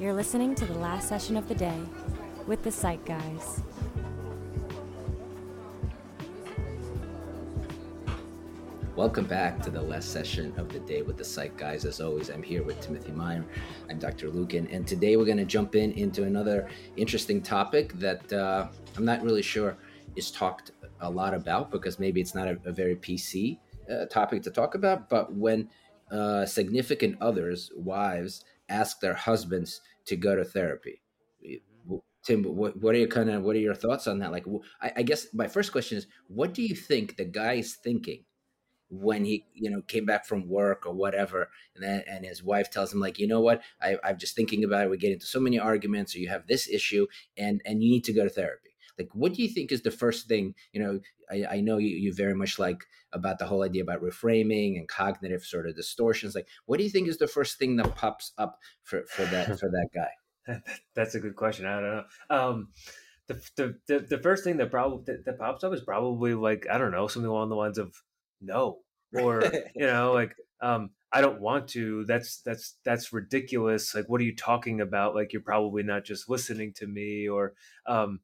You're listening to the last session of the day with the Psych Guys. Welcome back to the last session of the day with the Psych Guys. As always, I'm here with Timothy Meyer. I'm Dr. Lukin, and today we're going to jump in into another interesting topic that uh, I'm not really sure is talked a lot about because maybe it's not a, a very PC uh, topic to talk about. But when uh, significant others, wives, ask their husbands to go to therapy, mm-hmm. Tim, what, what are your kind of what are your thoughts on that? Like, I, I guess my first question is, what do you think the guy is thinking? when he you know came back from work or whatever and then and his wife tells him like you know what I, i'm just thinking about it we get into so many arguments or you have this issue and and you need to go to therapy like what do you think is the first thing you know i, I know you, you very much like about the whole idea about reframing and cognitive sort of distortions. Like what do you think is the first thing that pops up for for that for that guy? That's a good question. I don't know. Um the, the, the, the first thing that probably that, that pops up is probably like i don't know something along the lines of no or you know like um i don't want to. That's that's that's ridiculous. Like what are you talking about? Like you're probably not just listening to me or um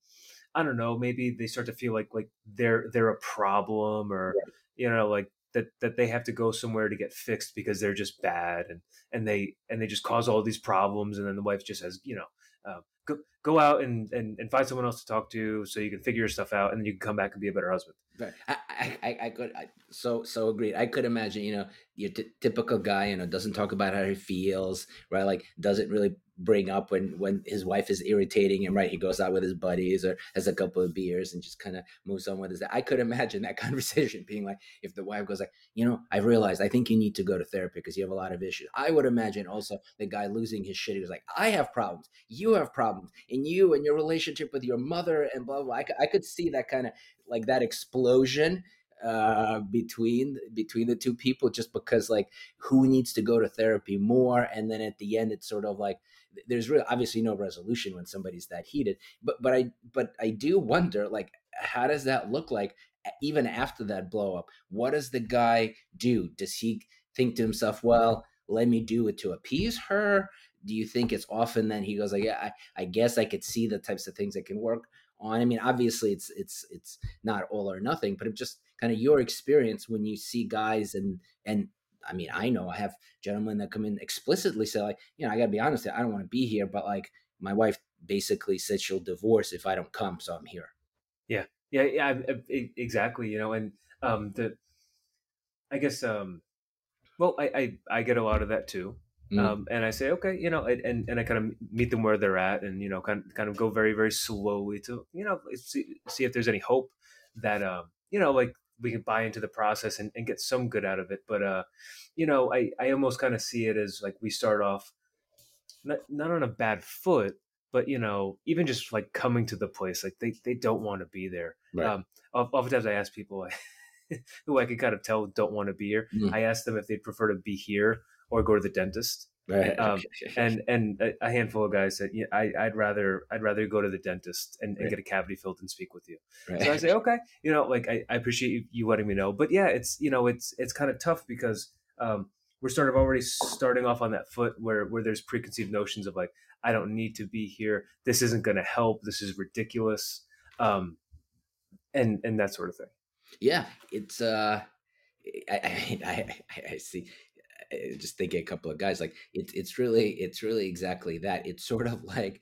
i don't know maybe they start to feel like like they're they're a problem or right. you know like that that they have to go somewhere to get fixed because they're just bad and and they and they just cause all these problems and then the wife just has you know uh, go go out and, and and find someone else to talk to so you can figure your stuff out and then you can come back and be a better husband Right. I, I, I could I, so so agreed. I could imagine, you know, your t- typical guy, you know, doesn't talk about how he feels, right? Like doesn't really bring up when when his wife is irritating him, right? He goes out with his buddies or has a couple of beers and just kind of moves on with his. I could imagine that conversation being like, if the wife goes like, you know, I realized I think you need to go to therapy because you have a lot of issues. I would imagine also the guy losing his shit. He was like, I have problems, you have problems, and you and your relationship with your mother and blah blah. blah. I, I could see that kind of like that explosion uh, between between the two people just because like who needs to go to therapy more and then at the end it's sort of like there's really obviously no resolution when somebody's that heated but but i but i do wonder like how does that look like even after that blow up what does the guy do does he think to himself well let me do it to appease her do you think it's often then he goes like yeah I, I guess i could see the types of things that can work on i mean obviously it's it's it's not all or nothing but just kind of your experience when you see guys and and I mean, I know I have gentlemen that come in explicitly say like, you know, I got to be honest, I don't want to be here, but like my wife basically said she'll divorce if I don't come, so I'm here. Yeah, yeah, yeah, exactly. You know, and um, the, I guess, um, well, I, I I get a lot of that too. Mm. Um, and I say, okay, you know, and, and I kind of meet them where they're at, and you know, kind of, kind of go very very slowly to you know see, see if there's any hope that um, you know, like we can buy into the process and, and get some good out of it. But uh, you know, I I almost kind of see it as like we start off not not on a bad foot, but you know, even just like coming to the place, like they they don't want to be there. Right. Um, oftentimes I ask people who I can kind of tell don't want to be here. Mm. I ask them if they'd prefer to be here or go to the dentist. Right. Um, and and a handful of guys said, yeah, I, would rather I'd rather go to the dentist and, and right. get a cavity filled and speak with you. Right. So I say, okay, you know, like I, I appreciate you, you, letting me know, but yeah, it's you know, it's it's kind of tough because um, we're sort of already starting off on that foot where where there's preconceived notions of like I don't need to be here. This isn't going to help. This is ridiculous, um, and and that sort of thing. Yeah, it's uh, I, I, I, I see Eh, just thinking a couple of guys like it's it's really it's really exactly that. It's sort of like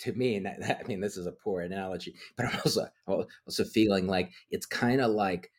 to me and that, i mean this is a poor analogy but i'm also also feeling like it's kind of like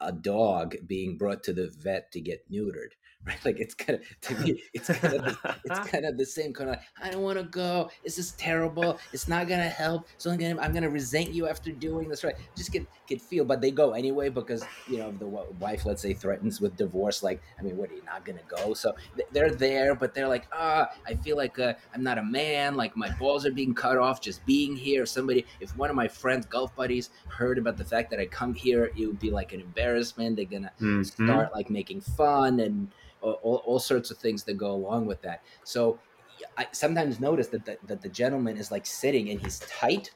a dog being brought to the vet to get neutered right? Like it's kind of to me, it's kind of the, it's kind of the same kind of. Like, I don't want to go. This is terrible. It's not gonna help. So I'm gonna I'm gonna resent you after doing this. Right? Just get get feel, but they go anyway because you know the wife, let's say, threatens with divorce. Like, I mean, what are you not gonna go? So they're there, but they're like, ah, oh, I feel like uh, I'm not a man. Like my balls are being cut off just being here. Somebody, if one of my friends, golf buddies, heard about the fact that I come here, it would be like an embarrassment. They're gonna mm-hmm. start like making fun and all, all sorts of things that go along with that. So I sometimes notice that the, that the gentleman is like sitting and he's tight,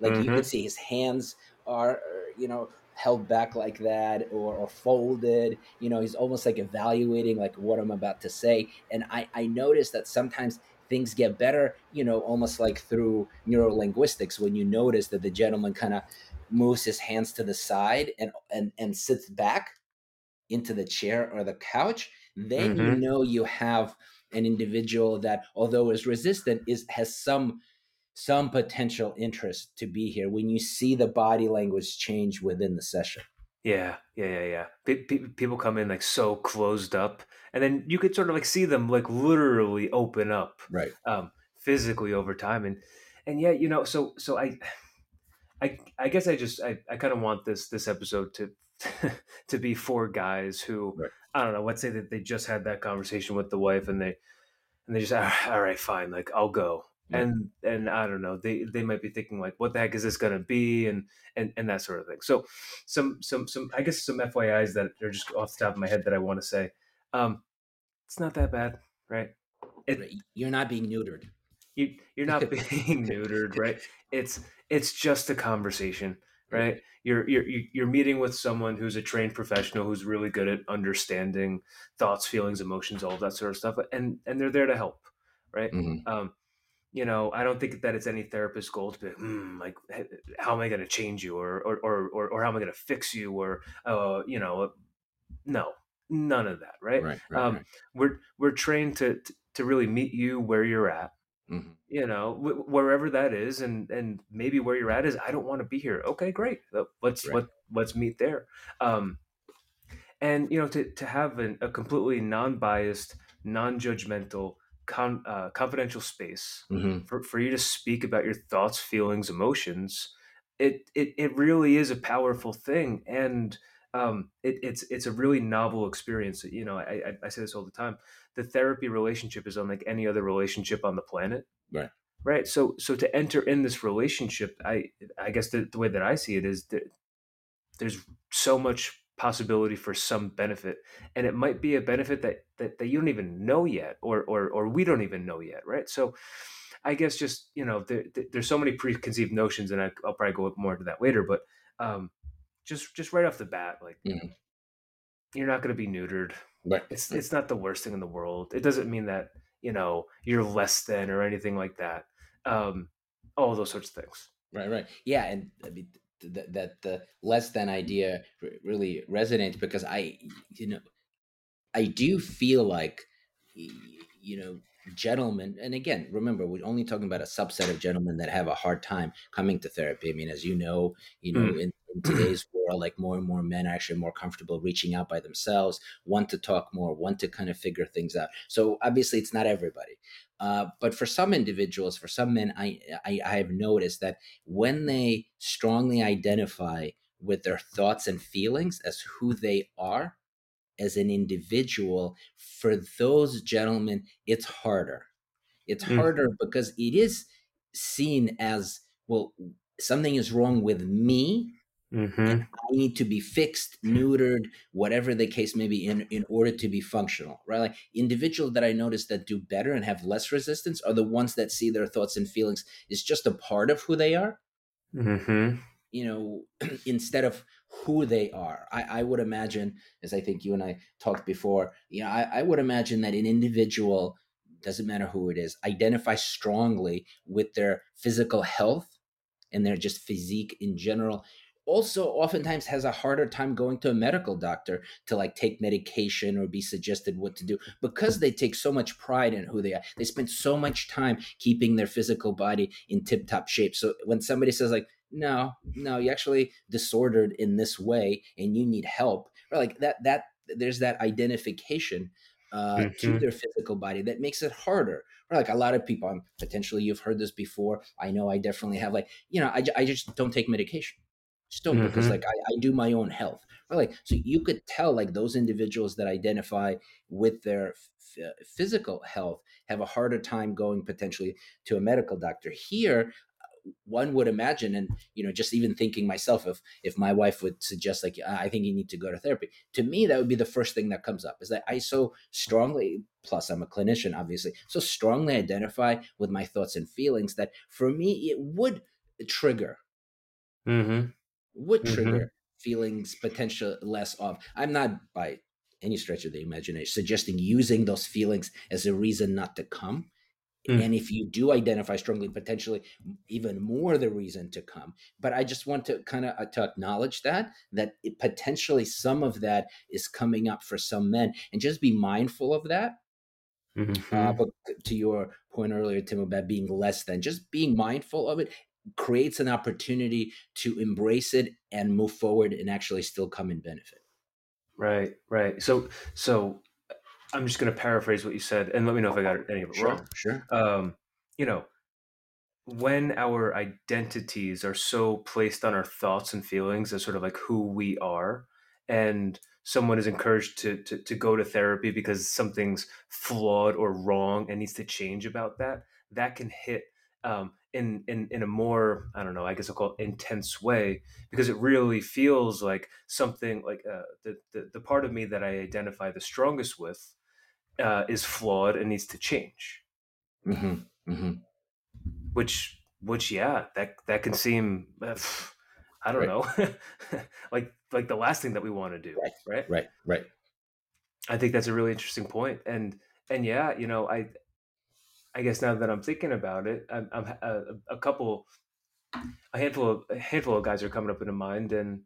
like mm-hmm. you can see his hands are you know held back like that or, or folded you know he's almost like evaluating like what i'm about to say and i i notice that sometimes things get better you know almost like through neurolinguistics when you notice that the gentleman kind of moves his hands to the side and and and sits back into the chair or the couch then mm-hmm. you know you have an individual that although is resistant is has some some potential interest to be here when you see the body language change within the session. Yeah yeah yeah yeah. P- people come in like so closed up and then you could sort of like see them like literally open up right. um physically over time and and yeah you know so so i i i guess i just i, I kind of want this this episode to to be four guys who right. I don't know. Let's say that they just had that conversation with the wife, and they and they just all right, fine, like I'll go. Yeah. And and I don't know, they they might be thinking like, what the heck is this gonna be, and and and that sort of thing. So some some some I guess some FYI's that are just off the top of my head that I want to say. Um, it's not that bad, right? It, you're not being neutered. You you're not being neutered, right? It's it's just a conversation right you're you're you're meeting with someone who's a trained professional who's really good at understanding thoughts feelings emotions all of that sort of stuff and and they're there to help right mm-hmm. um you know i don't think that it's any therapist's goal to be mm, like how am i going to change you or or, or or or how am i going to fix you or uh you know no none of that right, right, right um right. we're we're trained to to really meet you where you're at Mm-hmm. You know, wh- wherever that is, and and maybe where you're at is, I don't want to be here. Okay, great. Let's right. let let's meet there. Um, and you know, to to have an, a completely non-biased, non-judgmental, con, uh, confidential space mm-hmm. for for you to speak about your thoughts, feelings, emotions. It it it really is a powerful thing, and um, it, it's it's a really novel experience. You know, I, I, I say this all the time. The therapy relationship is unlike any other relationship on the planet. Right. Right. So so to enter in this relationship, I I guess the, the way that I see it is that there's so much possibility for some benefit, and it might be a benefit that that, that you don't even know yet, or or or we don't even know yet. Right. So. I guess just you know there, there's so many preconceived notions, and I, will probably go more into that later. But um, just just right off the bat, like mm-hmm. you're not going to be neutered. Right. It's it's not the worst thing in the world. It doesn't mean that you know you're less than or anything like that. Um, all those sorts of things. Right. Right. Yeah, and I mean that that the less than idea really resonates because I you know I do feel like you know gentlemen and again remember we're only talking about a subset of gentlemen that have a hard time coming to therapy. I mean as you know you know mm. in, in, today's world like more and more men are actually more comfortable reaching out by themselves want to talk more want to kind of figure things out. So obviously it's not everybody. Uh, but for some individuals for some men I, I i have noticed that when they strongly identify with their thoughts and feelings as who they are as an individual, for those gentlemen, it's harder. It's mm. harder because it is seen as well, something is wrong with me. Mm-hmm. I need to be fixed, neutered, whatever the case may be, in, in order to be functional, right? Like individuals that I notice that do better and have less resistance are the ones that see their thoughts and feelings is just a part of who they are. Mm-hmm you know, instead of who they are. I, I, would imagine, as I think you and I talked before, you know, I, I would imagine that an individual, doesn't matter who it is, identify strongly with their physical health and their just physique in general also oftentimes has a harder time going to a medical doctor to like take medication or be suggested what to do because they take so much pride in who they are. They spend so much time keeping their physical body in tip top shape. So when somebody says like, no, no, you actually disordered in this way and you need help. Or like that, that there's that identification uh, mm-hmm. to their physical body that makes it harder. Or like a lot of people, um, potentially you've heard this before. I know I definitely have. Like you know, I, I just don't take medication. Just don't mm-hmm. because like I, I do my own health. Or like so you could tell like those individuals that identify with their f- physical health have a harder time going potentially to a medical doctor. Here, one would imagine and you know just even thinking myself if if my wife would suggest like i think you need to go to therapy to me that would be the first thing that comes up is that i so strongly plus i'm a clinician obviously so strongly identify with my thoughts and feelings that for me it would trigger mm-hmm. would mm-hmm. trigger mm-hmm. feelings potential less of i'm not by any stretch of the imagination suggesting using those feelings as a reason not to come mm. and if you do identify strongly potentially even more the reason to come but i just want to kind of uh, to acknowledge that that it, potentially some of that is coming up for some men and just be mindful of that mm-hmm. uh, but to your point earlier tim about being less than just being mindful of it creates an opportunity to embrace it and move forward and actually still come and benefit right right so so I'm just going to paraphrase what you said, and let me know if I got any of it sure, wrong. Sure. Um, you know, when our identities are so placed on our thoughts and feelings as sort of like who we are, and someone is encouraged to, to to go to therapy because something's flawed or wrong and needs to change about that, that can hit um, in in in a more I don't know I guess I'll call it intense way because it really feels like something like uh, the, the the part of me that I identify the strongest with uh, is flawed and needs to change. Mm-hmm. Mm-hmm. Which, which, yeah, that that can seem, uh, I don't right. know, like like the last thing that we want to do, right? Right? Right? Right? I think that's a really interesting point, and and yeah, you know, I I guess now that I'm thinking about it, I'm, I'm a, uh, a couple, a handful of a handful of guys are coming up into mind, and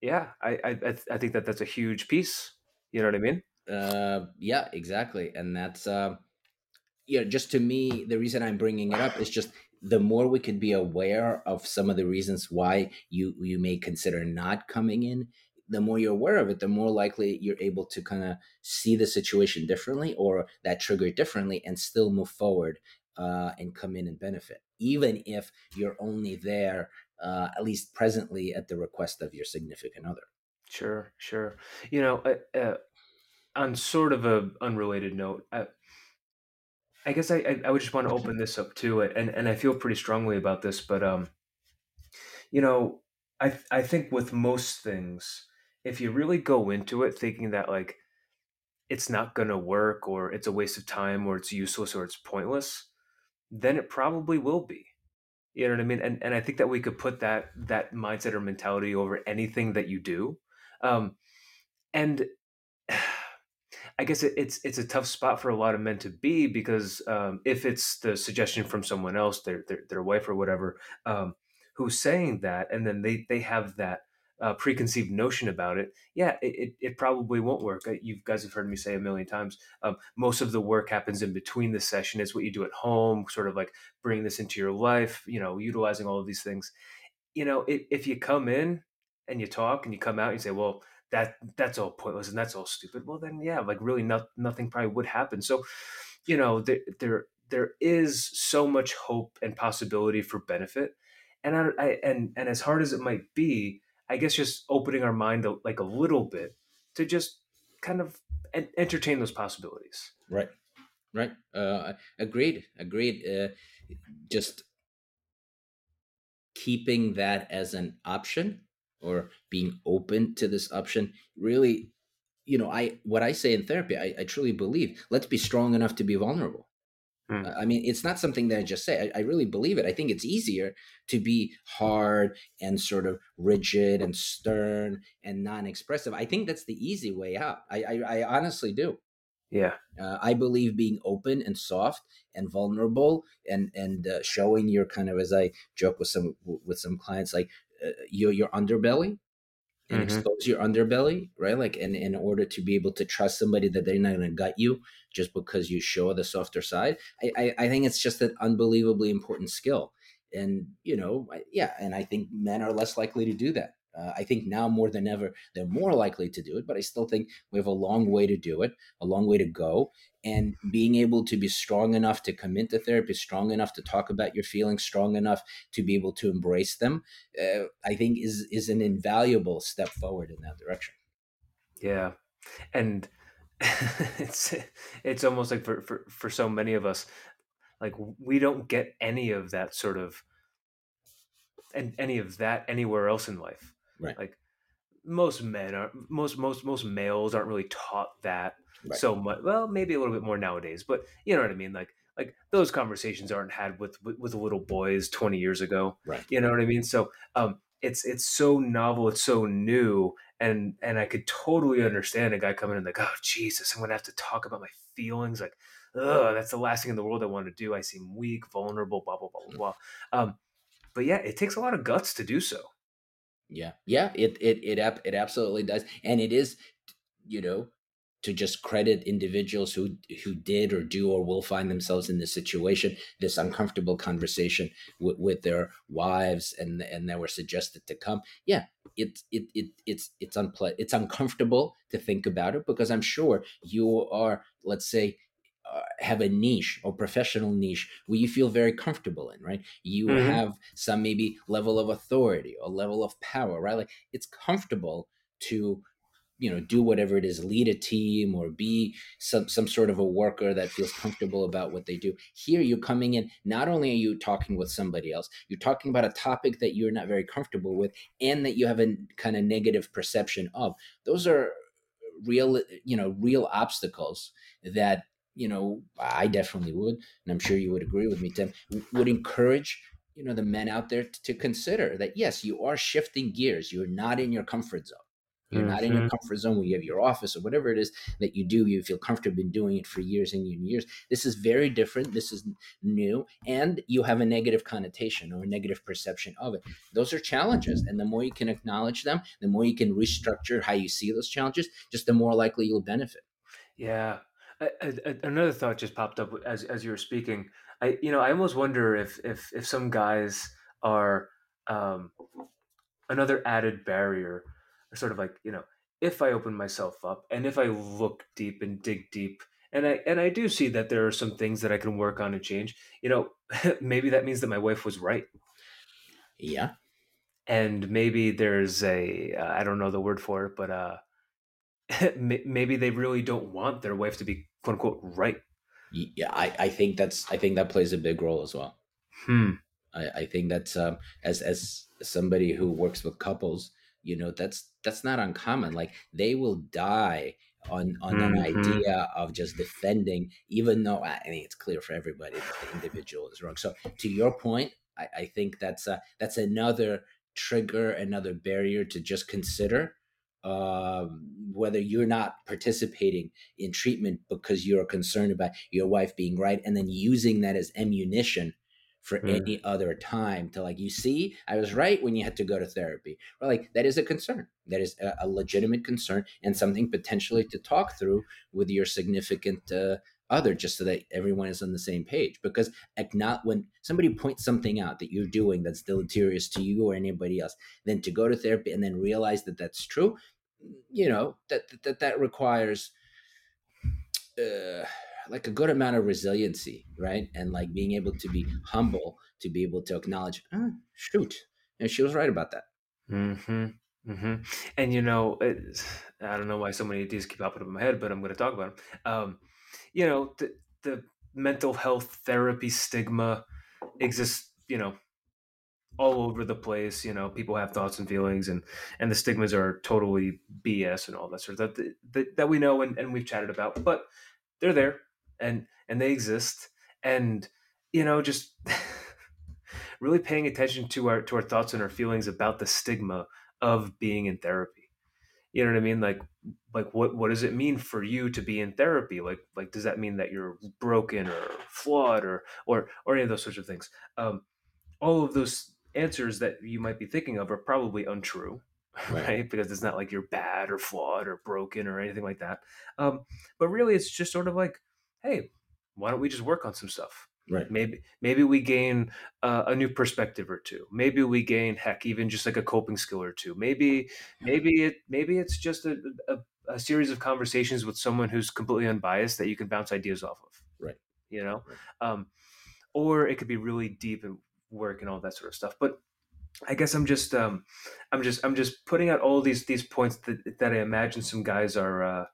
yeah, I I I think that that's a huge piece. You know what I mean? Uh, yeah, exactly. And that's, uh, know, just to me, the reason I'm bringing it up is just the more we could be aware of some of the reasons why you you may consider not coming in, the more you're aware of it, the more likely you're able to kind of see the situation differently or that trigger differently and still move forward uh, and come in and benefit, even if you're only there, uh, at least presently, at the request of your significant other. Sure, sure. You know, uh, uh on sort of a unrelated note, I, I guess I, I would just want to open this up to it, and and I feel pretty strongly about this, but um, you know, I I think with most things, if you really go into it thinking that like it's not going to work or it's a waste of time or it's useless or it's pointless, then it probably will be. You know what I mean? And and I think that we could put that that mindset or mentality over anything that you do. Um, and I guess it, it's it's a tough spot for a lot of men to be because um, if it's the suggestion from someone else, their their, their wife or whatever, um, who's saying that, and then they they have that uh, preconceived notion about it, yeah, it, it, it, probably won't work. Uh, you guys have heard me say a million times. Um, most of the work happens in between the session. It's what you do at home, sort of like bringing this into your life. You know, utilizing all of these things. You know, it, if you come in and you talk and you come out and you say, well that that's all pointless and that's all stupid well then yeah like really not, nothing probably would happen. So you know there there there is so much hope and possibility for benefit and I, I and and as hard as it might be i guess just opening our mind like a little bit to just kind of entertain those possibilities. Right right uh agreed agreed uh just keeping that as an option or being open to this option really you know i what i say in therapy i, I truly believe let's be strong enough to be vulnerable. Hmm. i mean it's not something that i just say I, I, really believe it. I think it's easier to be hard and sort of rigid and stern and non-expressive. I think that's the easy way out. I i, I honestly do. Yeah. Uh, i believe being open and soft and vulnerable and and uh, showing your kind of as i joke with some with some clients like uh, your your underbelly and mm-hmm. expose your underbelly, right? Like, in in order to be able to trust somebody that they're not going to gut you just because you show the softer side, I, I, I think it's just an unbelievably important skill. And you know, yeah, and I think men are less likely to do that. Uh, I think now more than ever, they're more likely to do it, but I still think we have a long way to do it, a long way to go. And being able to be strong enough to come into therapy, strong enough to talk about your feelings, strong enough to be able to embrace them, uh, I think is is an invaluable step forward in that direction. Yeah, and it's it's almost like for, for for so many of us, like we don't get any of that sort of and any of that anywhere else in life Right. Like most men are most most most males aren't really taught that right. so much. Well, maybe a little bit more nowadays, but you know what I mean. Like like those conversations aren't had with with, with little boys twenty years ago. Right. You know what I mean. So um, it's it's so novel, it's so new, and and I could totally understand a guy coming in like, oh Jesus, I'm gonna have to talk about my feelings, like. oh, that's the last thing in the world I want to do. I seem weak, vulnerable, blah blah blah blah blah. Um, but yeah, it takes a lot of guts to do so. Yeah, yeah, it it it it absolutely does, and it is, you know, to just credit individuals who who did or do or will find themselves in this situation, this uncomfortable conversation with, with their wives, and and that were suggested to come. Yeah, it it, it it's it's unple- it's uncomfortable to think about it because I'm sure you are, let's say, uh, have a niche or professional niche where you feel very comfortable in, right? You mm-hmm. have some maybe level of authority or level of power, right? Like it's comfortable to you know do whatever it is lead a team or be some some sort of a worker that feels comfortable about what they do here you're coming in not only are you talking with somebody else you're talking about a topic that you're not very comfortable with and that you have a kind of negative perception of those are real you know real obstacles that you know i definitely would and i'm sure you would agree with me tim would encourage you know the men out there to consider that yes you are shifting gears you're not in your comfort zone you're mm-hmm. not in your mm-hmm. comfort zone where you have your office or whatever it is that you do. You feel comfortable in doing it for years and years. This is very different. This is new, and you have a negative connotation or a negative perception of it. Those are challenges, and the more you can acknowledge them, the more you can restructure how you see those challenges. Just the more likely you'll benefit. Yeah, I, I, another thought just popped up as as you were speaking. I you know I almost wonder if if if some guys are um, another added barrier sort of like you know if i open myself up and if i look deep and dig deep and i and i do see that there are some things that i can work on and change you know maybe that means that my wife was right yeah and maybe there's a uh, I don't know the word for it but uh maybe they really don't want their wife to be quote unquote right yeah i i think that's i think that plays a big role as well. Hmm. I, I think that's um, as as somebody who works with couples, you know that's that's not uncommon. Like they will die on on mm-hmm. an idea of just defending even though i mean it's clear for everybody that the individual is wrong. So to your point i, I think that's a, that's another trigger another barrier to just consider um, whether you're not participating in treatment because you're concerned about your wife being right and then using that as ammunition for mm. any other time to like you see i was right when you had to go to therapy or like that is a concern that is a, a legitimate concern and something potentially to talk through with your significant uh, other just so that everyone is on the same page because not when somebody points something out that you're doing that's deleterious to you or anybody else then to go to therapy and then realize that that's true you know that that that requires uh, like a good amount of resiliency, right? And like being able to be humble, to be able to acknowledge, oh, shoot, and she was right about that. Hmm. Hmm. And you know, it, I don't know why so many of these keep popping up in my head, but I'm going to talk about them. Um, you know, the the mental health therapy stigma exists. You know, all over the place. You know, people have thoughts and feelings, and and the stigmas are totally BS and all that sort of that that, that we know and, and we've chatted about. But they're there and and they exist and you know just really paying attention to our to our thoughts and our feelings about the stigma of being in therapy you know what i mean like like what what does it mean for you to be in therapy like like does that mean that you're broken or flawed or or or any of those sorts of things um all of those answers that you might be thinking of are probably untrue right, right? because it's not like you're bad or flawed or broken or anything like that um but really it's just sort of like hey, why don't we just work on some stuff? Right. Maybe maybe we gain uh, a new perspective or two. Maybe we gain heck even just like a coping skill or two. Maybe maybe it maybe it's just a, a, a series of conversations with someone who's completely unbiased that you can bounce ideas off of. Right. You know, right. Um, or it could be really deep and work and all that sort of stuff. But I guess I'm just um, I'm just I'm just putting out all these these points that that I imagine some guys are uh,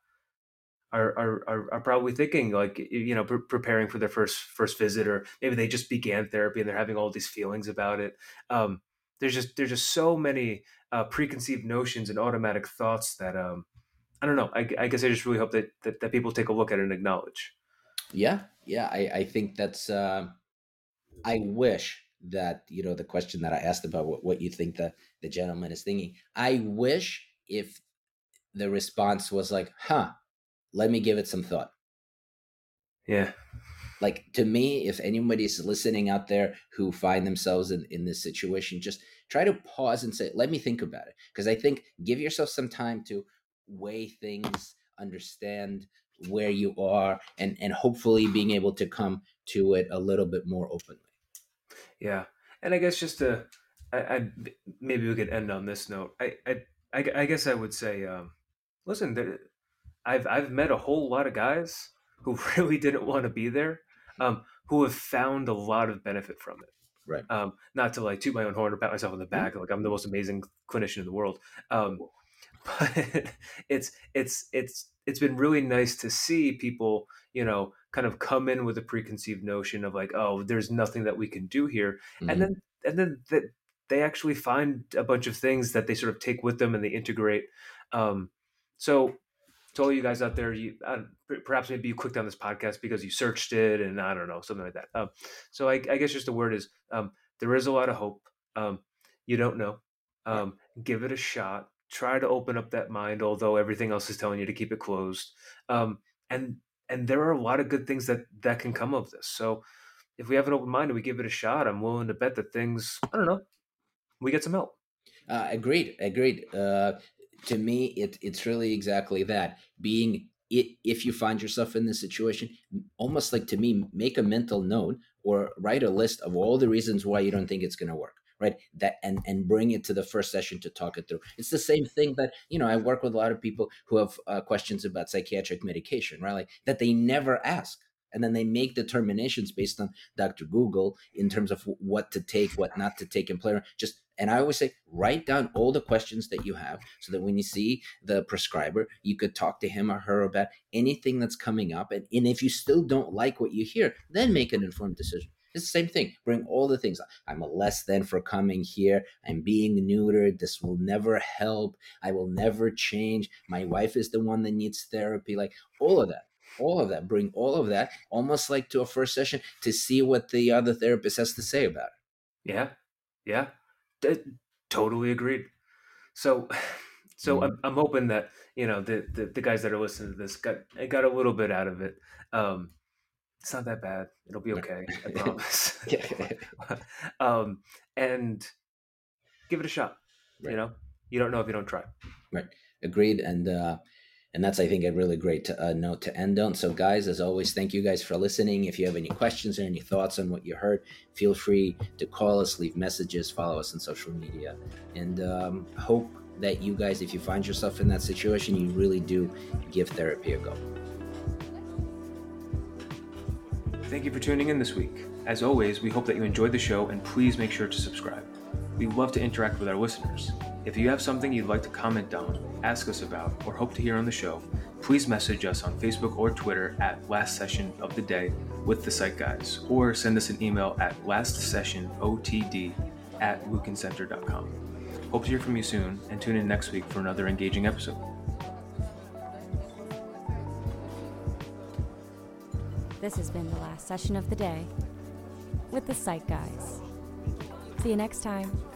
are, are, are, probably thinking like you know pre- preparing for their first first visit or maybe they just began therapy and they're having all these feelings about it. Um, there's just there's just so many uh, preconceived notions and automatic thoughts that um, I don't know. I, I guess I just really hope that, that, that people take a look at it and acknowledge. Yeah yeah I, I think that's uh, I wish that you know the question that I asked about what, what you think the the gentleman is thinking I wish if the response was like huh let me give it some thought. Yeah. Like to me, if anybody's listening out there who find themselves in, in this situation, just try to pause and say, let me think about it. Because I think give yourself some time to weigh things, understand where you are, and, and hopefully being able to come to it a little bit more openly. Yeah. And I guess just to, I, I maybe we could end on this note. I, I, I, I guess I would say, um, listen, there, I've, I've met a whole lot of guys who really didn't want to be there, um, who have found a lot of benefit from it. Right. Um, not to like toot my own horn or pat myself on the back, mm-hmm. like I'm the most amazing clinician in the world. Um, but it's it's it's it's been really nice to see people, you know, kind of come in with a preconceived notion of like, oh, there's nothing that we can do here, mm-hmm. and then and then that they actually find a bunch of things that they sort of take with them and they integrate. Um, so to all you guys out there, you uh, perhaps maybe you clicked on this podcast because you searched it, and I don't know something like that. Um, so I, I, guess just the word is um, there is a lot of hope. Um, you don't know. Um, give it a shot. Try to open up that mind, although everything else is telling you to keep it closed. Um, and and there are a lot of good things that that can come of this. So if we have an open mind and we give it a shot, I'm willing to bet that things. I don't know. We get some help. Uh, agreed. Agreed. Uh, to me, it, it's really exactly that. Being it, if you find yourself in this situation, almost like to me, make a mental note or write a list of all the reasons why you don't think it's going to work right that and and bring it to the first session to talk it through it's the same thing that you know i work with a lot of people who have uh, questions about psychiatric medication right like that they never ask and then they make determinations based on dr google in terms of what to take what not to take and play just and I always say, write down all the questions that you have so that when you see the prescriber, you could talk to him or her about anything that's coming up. And, and if you still don't like what you hear, then make an informed decision. It's the same thing. Bring all the things. I'm a less than for coming here. I'm being neutered. This will never help. I will never change. My wife is the one that needs therapy. Like all of that all of that bring all of that almost like to a first session to see what the other therapist has to say about it yeah yeah totally agreed. So, so mm. I'm, I'm hoping that you know the, the, the guys that are listening to this got got a little bit out of it. Um, it's not that bad. It'll be okay. I promise. um, and give it a shot. Right. You know, you don't know if you don't try. Right. Agreed. And uh, and that's, I think, a really great uh, note to end on. So, guys, as always, thank you guys for listening. If you have any questions or any thoughts on what you heard, feel free to call us, leave messages, follow us on social media. And um, hope that you guys, if you find yourself in that situation, you really do give therapy a go. Thank you for tuning in this week. As always, we hope that you enjoyed the show and please make sure to subscribe. We love to interact with our listeners. If you have something you'd like to comment on, ask us about, or hope to hear on the show, please message us on Facebook or Twitter at Last Session of the Day with the Psych Guys, or send us an email at lastsessionotd at lukencenter.com. Hope to hear from you soon, and tune in next week for another engaging episode. This has been the last session of the day with the Psych Guys. See you next time.